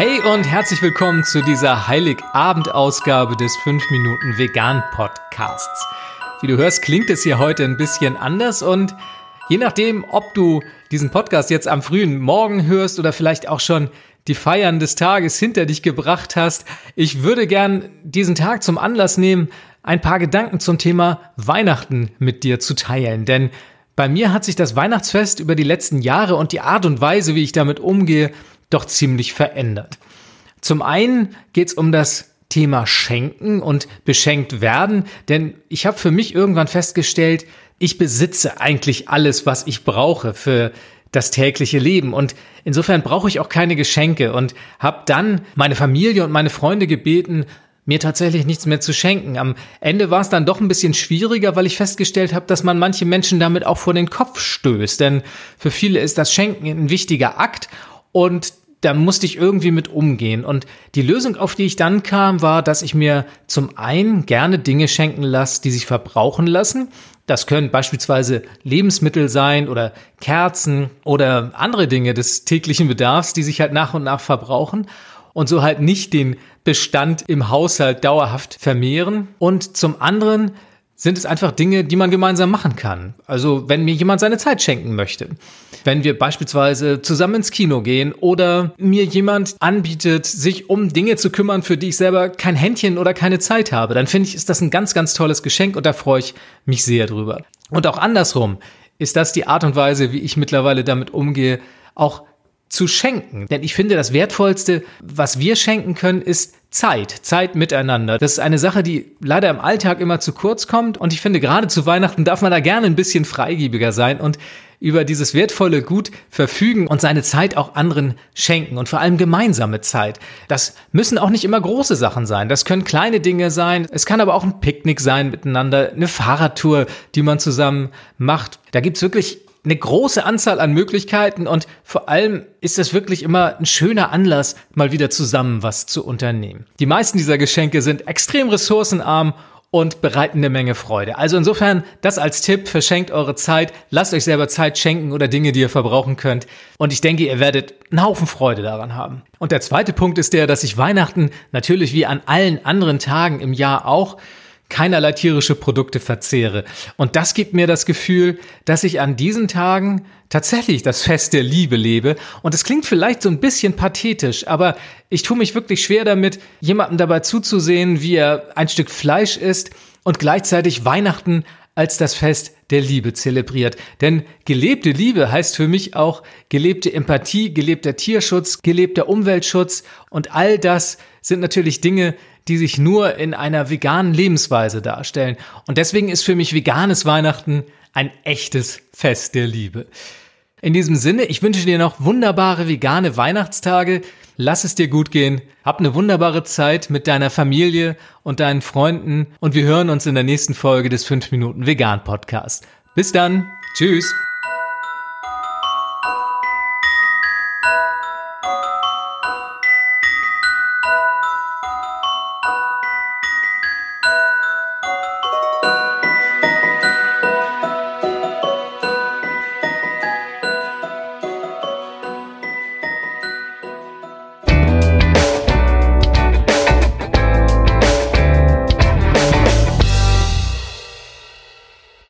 Hey und herzlich willkommen zu dieser Heiligabendausgabe des 5 Minuten Vegan Podcasts. Wie du hörst, klingt es hier heute ein bisschen anders und je nachdem, ob du diesen Podcast jetzt am frühen Morgen hörst oder vielleicht auch schon die Feiern des Tages hinter dich gebracht hast, ich würde gern diesen Tag zum Anlass nehmen, ein paar Gedanken zum Thema Weihnachten mit dir zu teilen, denn bei mir hat sich das Weihnachtsfest über die letzten Jahre und die Art und Weise, wie ich damit umgehe, doch ziemlich verändert. Zum einen geht es um das Thema Schenken und beschenkt werden, denn ich habe für mich irgendwann festgestellt, ich besitze eigentlich alles, was ich brauche für das tägliche Leben und insofern brauche ich auch keine Geschenke und habe dann meine Familie und meine Freunde gebeten, mir tatsächlich nichts mehr zu schenken. Am Ende war es dann doch ein bisschen schwieriger, weil ich festgestellt habe, dass man manche Menschen damit auch vor den Kopf stößt. Denn für viele ist das Schenken ein wichtiger Akt und da musste ich irgendwie mit umgehen. Und die Lösung, auf die ich dann kam, war, dass ich mir zum einen gerne Dinge schenken lasse, die sich verbrauchen lassen. Das können beispielsweise Lebensmittel sein oder Kerzen oder andere Dinge des täglichen Bedarfs, die sich halt nach und nach verbrauchen und so halt nicht den Bestand im Haushalt dauerhaft vermehren. Und zum anderen sind es einfach Dinge, die man gemeinsam machen kann. Also wenn mir jemand seine Zeit schenken möchte. Wenn wir beispielsweise zusammen ins Kino gehen oder mir jemand anbietet, sich um Dinge zu kümmern, für die ich selber kein Händchen oder keine Zeit habe, dann finde ich, ist das ein ganz, ganz tolles Geschenk und da freue ich mich sehr drüber. Und auch andersrum ist das die Art und Weise, wie ich mittlerweile damit umgehe, auch zu schenken. Denn ich finde, das Wertvollste, was wir schenken können, ist Zeit. Zeit miteinander. Das ist eine Sache, die leider im Alltag immer zu kurz kommt. Und ich finde, gerade zu Weihnachten darf man da gerne ein bisschen freigebiger sein und über dieses wertvolle Gut verfügen und seine Zeit auch anderen schenken und vor allem gemeinsame Zeit. Das müssen auch nicht immer große Sachen sein. Das können kleine Dinge sein. Es kann aber auch ein Picknick sein miteinander, eine Fahrradtour, die man zusammen macht. Da gibt's wirklich eine große Anzahl an Möglichkeiten und vor allem ist es wirklich immer ein schöner Anlass, mal wieder zusammen was zu unternehmen. Die meisten dieser Geschenke sind extrem ressourcenarm und bereiten eine Menge Freude. Also insofern, das als Tipp, verschenkt eure Zeit, lasst euch selber Zeit schenken oder Dinge, die ihr verbrauchen könnt. Und ich denke, ihr werdet einen Haufen Freude daran haben. Und der zweite Punkt ist der, dass ich Weihnachten natürlich wie an allen anderen Tagen im Jahr auch keinerlei tierische Produkte verzehre. Und das gibt mir das Gefühl, dass ich an diesen Tagen tatsächlich das Fest der Liebe lebe. Und es klingt vielleicht so ein bisschen pathetisch, aber ich tue mich wirklich schwer damit, jemandem dabei zuzusehen, wie er ein Stück Fleisch isst und gleichzeitig Weihnachten als das Fest der Liebe zelebriert. Denn gelebte Liebe heißt für mich auch gelebte Empathie, gelebter Tierschutz, gelebter Umweltschutz und all das sind natürlich Dinge, die sich nur in einer veganen Lebensweise darstellen. Und deswegen ist für mich veganes Weihnachten ein echtes Fest der Liebe. In diesem Sinne, ich wünsche dir noch wunderbare vegane Weihnachtstage. Lass es dir gut gehen. Hab eine wunderbare Zeit mit deiner Familie und deinen Freunden und wir hören uns in der nächsten Folge des 5 Minuten Vegan Podcast. Bis dann. Tschüss.